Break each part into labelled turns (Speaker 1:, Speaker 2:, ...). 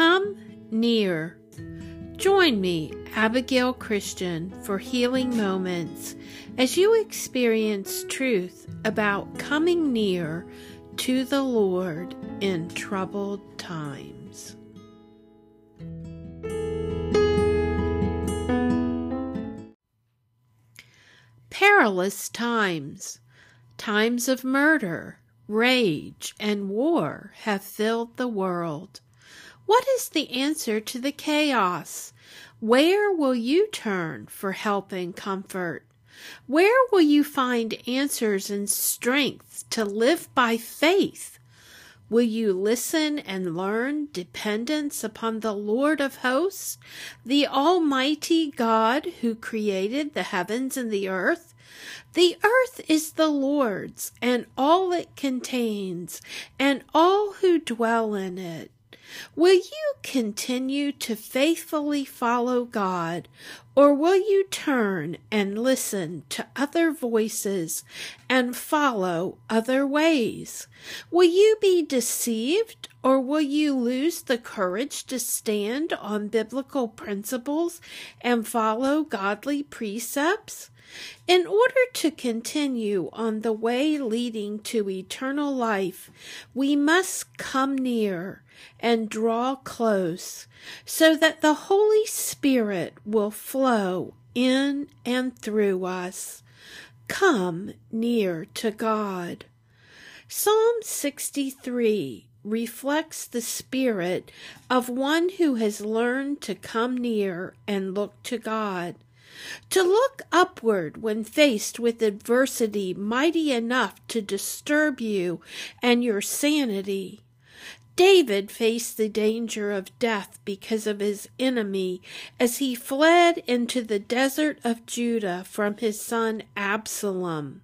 Speaker 1: Come near. Join me, Abigail Christian, for healing moments as you experience truth about coming near to the Lord in troubled times. Perilous times, times of murder, rage, and war have filled the world. What is the answer to the chaos? Where will you turn for help and comfort? Where will you find answers and strength to live by faith? Will you listen and learn dependence upon the Lord of hosts, the Almighty God who created the heavens and the earth? The earth is the Lord's and all it contains, and all who dwell in it. Will you continue to faithfully follow God, or will you turn and listen to other voices and follow other ways? Will you be deceived, or will you lose the courage to stand on biblical principles and follow godly precepts? In order to continue on the way leading to eternal life, we must come near and draw close so that the Holy Spirit will flow in and through us. Come near to God. Psalm 63 reflects the spirit of one who has learned to come near and look to God. To look upward when faced with adversity mighty enough to disturb you and your sanity. David faced the danger of death because of his enemy as he fled into the desert of Judah from his son Absalom.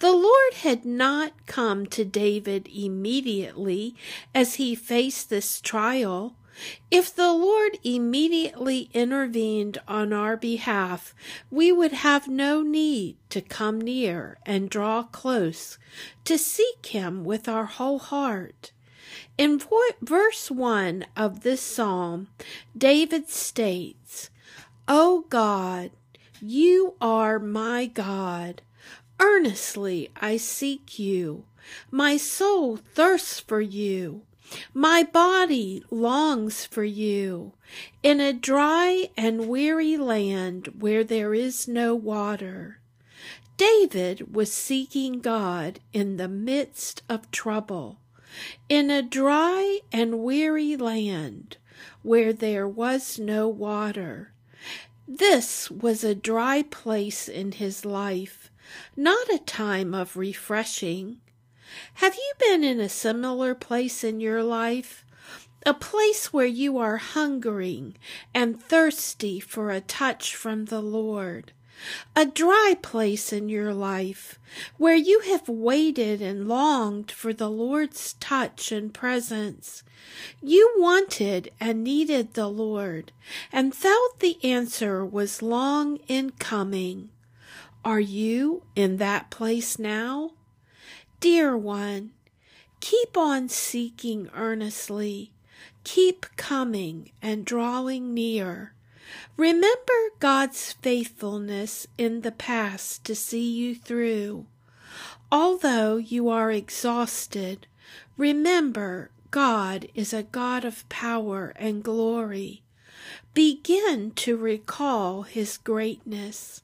Speaker 1: The Lord had not come to David immediately as he faced this trial. If the Lord immediately intervened on our behalf, we would have no need to come near and draw close to seek Him with our whole heart. In verse 1 of this psalm, David states, O God, you are my God. Earnestly I seek you. My soul thirsts for you. My body longs for you in a dry and weary land where there is no water. David was seeking God in the midst of trouble, in a dry and weary land where there was no water. This was a dry place in his life, not a time of refreshing. Have you been in a similar place in your life? A place where you are hungering and thirsty for a touch from the Lord. A dry place in your life where you have waited and longed for the Lord's touch and presence. You wanted and needed the Lord and felt the answer was long in coming. Are you in that place now? Dear one, keep on seeking earnestly. Keep coming and drawing near. Remember God's faithfulness in the past to see you through. Although you are exhausted, remember God is a God of power and glory. Begin to recall his greatness.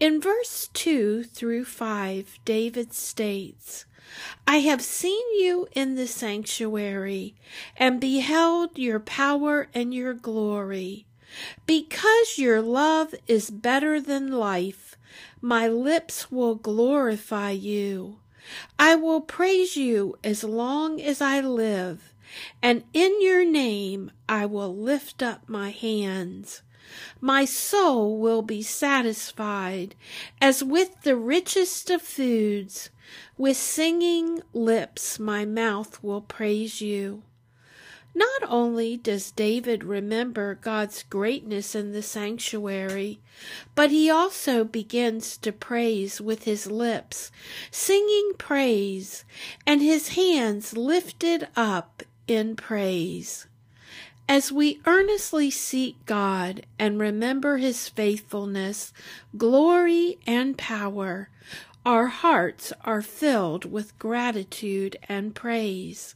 Speaker 1: In verse 2 through 5, David states, I have seen you in the sanctuary and beheld your power and your glory. Because your love is better than life, my lips will glorify you. I will praise you as long as I live, and in your name I will lift up my hands. My soul will be satisfied as with the richest of foods. With singing lips, my mouth will praise you. Not only does David remember God's greatness in the sanctuary, but he also begins to praise with his lips, singing praise, and his hands lifted up in praise. As we earnestly seek God and remember his faithfulness, glory, and power, our hearts are filled with gratitude and praise.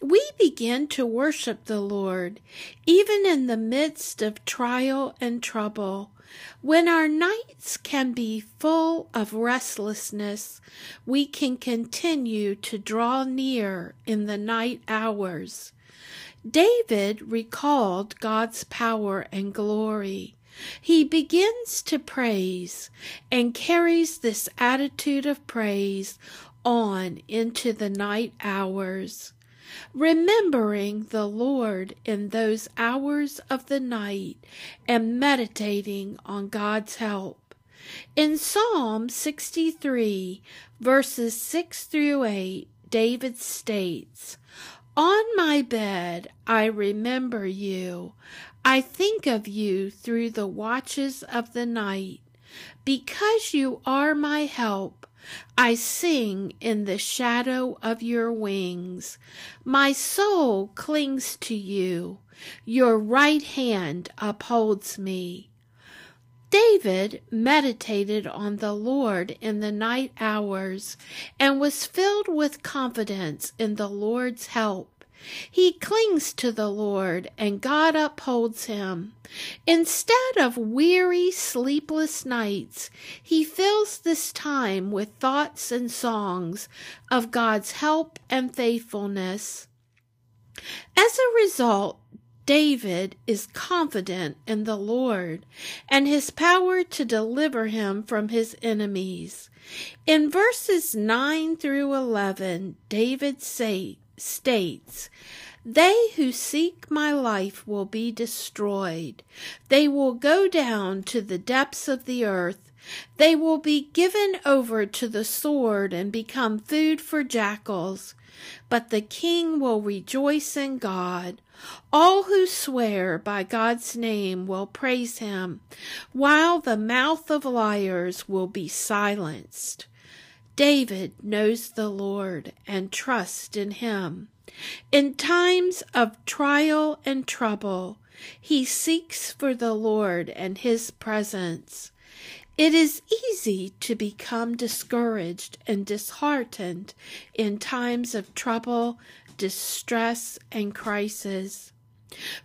Speaker 1: We begin to worship the Lord even in the midst of trial and trouble. When our nights can be full of restlessness, we can continue to draw near in the night hours. David recalled God's power and glory. He begins to praise and carries this attitude of praise on into the night hours. Remembering the Lord in those hours of the night and meditating on God's help. In Psalm 63, verses 6 through 8, David states, On my bed I remember you. I think of you through the watches of the night. Because you are my help, I sing in the shadow of your wings. My soul clings to you. Your right hand upholds me. David meditated on the Lord in the night hours and was filled with confidence in the Lord's help. He clings to the Lord, and God upholds him. Instead of weary, sleepless nights, he fills this time with thoughts and songs of God's help and faithfulness. As a result, David is confident in the Lord and his power to deliver him from his enemies. In verses 9 through 11, David say, states, They who seek my life will be destroyed. They will go down to the depths of the earth. They will be given over to the sword and become food for jackals. But the king will rejoice in God. All who swear by God's name will praise him, while the mouth of liars will be silenced. David knows the Lord and trusts in him. In times of trial and trouble, he seeks for the Lord and his presence. It is easy to become discouraged and disheartened in times of trouble, distress, and crisis.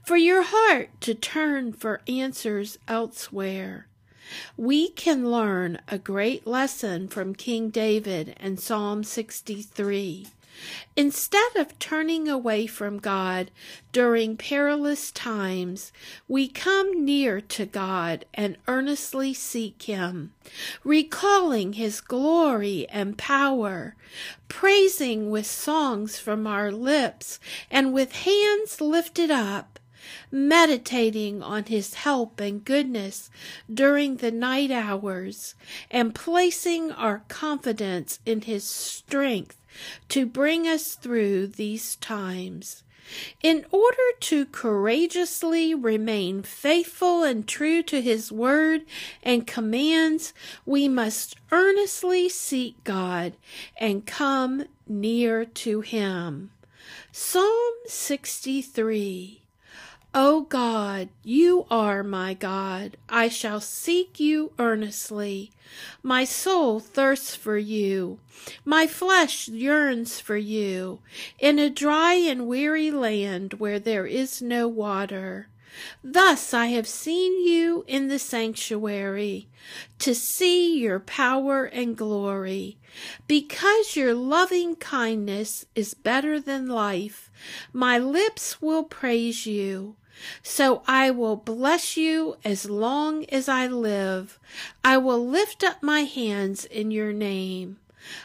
Speaker 1: For your heart to turn for answers elsewhere. We can learn a great lesson from King David and Psalm 63. Instead of turning away from God during perilous times, we come near to God and earnestly seek Him, recalling His glory and power, praising with songs from our lips and with hands lifted up meditating on his help and goodness during the night hours, and placing our confidence in his strength to bring us through these times. In order to courageously remain faithful and true to His word and commands, we must earnestly seek God and come near to Him. Psalm 63 O God, you are my God. I shall seek you earnestly. My soul thirsts for you. My flesh yearns for you in a dry and weary land where there is no water. Thus I have seen you in the sanctuary, to see your power and glory. Because your loving kindness is better than life, my lips will praise you. So I will bless you as long as I live. I will lift up my hands in your name.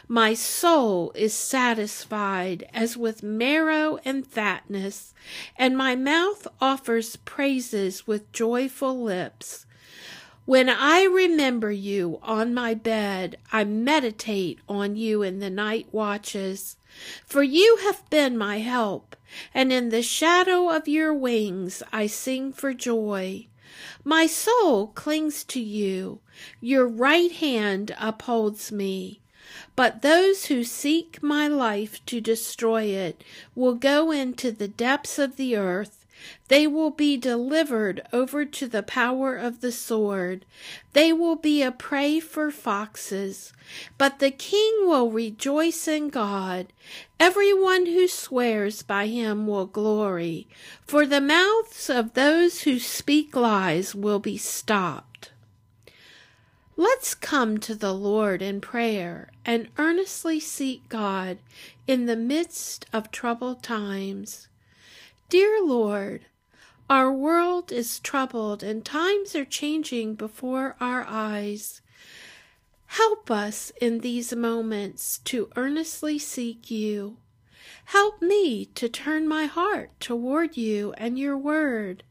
Speaker 1: My soul is satisfied as with marrow and fatness, and my mouth offers praises with joyful lips. When I remember you on my bed, I meditate on you in the night watches. For you have been my help, and in the shadow of your wings I sing for joy. My soul clings to you, your right hand upholds me. But those who seek my life to destroy it will go into the depths of the earth. They will be delivered over to the power of the sword. They will be a prey for foxes. But the king will rejoice in God. Everyone who swears by him will glory, for the mouths of those who speak lies will be stopped. Let's come to the Lord in prayer and earnestly seek God in the midst of troubled times. Dear Lord, our world is troubled and times are changing before our eyes. Help us in these moments to earnestly seek you. Help me to turn my heart toward you and your word.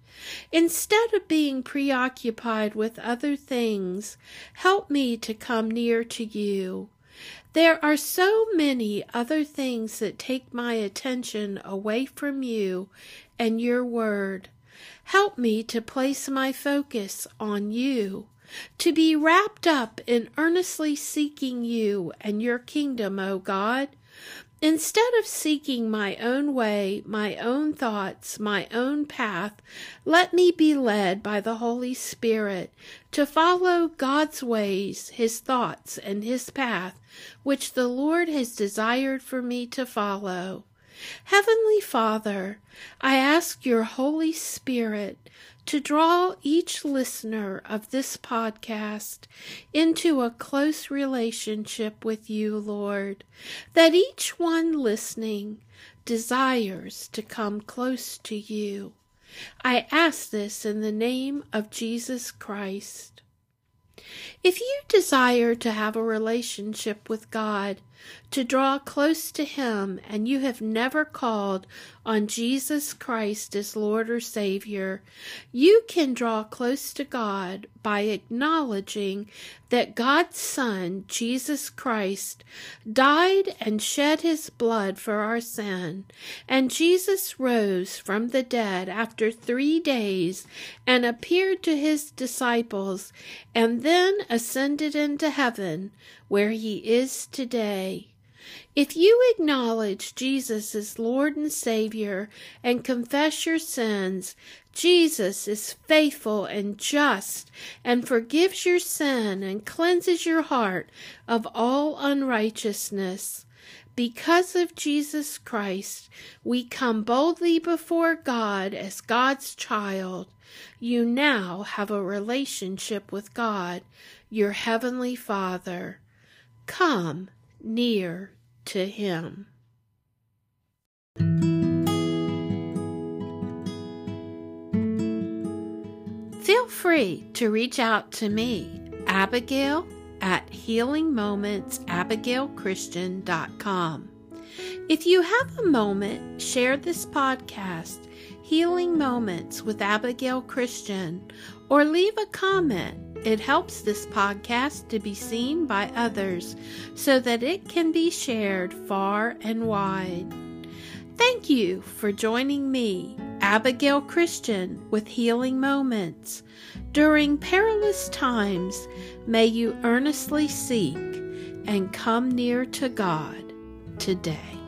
Speaker 1: Instead of being preoccupied with other things, help me to come near to you. There are so many other things that take my attention away from you and your word. Help me to place my focus on you, to be wrapped up in earnestly seeking you and your kingdom, O God. Instead of seeking my own way, my own thoughts, my own path, let me be led by the Holy Spirit to follow God's ways, His thoughts, and His path, which the Lord has desired for me to follow. Heavenly Father, I ask your Holy Spirit to draw each listener of this podcast into a close relationship with you, Lord, that each one listening desires to come close to you. I ask this in the name of Jesus Christ. If you desire to have a relationship with God, to draw close to Him, and you have never called on Jesus Christ as Lord or Savior, you can draw close to God by acknowledging that God's Son, Jesus Christ, died and shed His blood for our sin, and Jesus rose from the dead after three days and appeared to His disciples, and then ascended into heaven, where He is today. If you acknowledge Jesus as Lord and Savior and confess your sins, Jesus is faithful and just and forgives your sin and cleanses your heart of all unrighteousness. Because of Jesus Christ, we come boldly before God as God's child. You now have a relationship with God, your Heavenly Father. Come near to Him. Feel free to reach out to me, Abigail, at healingmomentsabigailchristian.com. If you have a moment, share this podcast, Healing Moments with Abigail Christian, or leave a comment it helps this podcast to be seen by others so that it can be shared far and wide. Thank you for joining me, Abigail Christian, with Healing Moments. During perilous times, may you earnestly seek and come near to God today.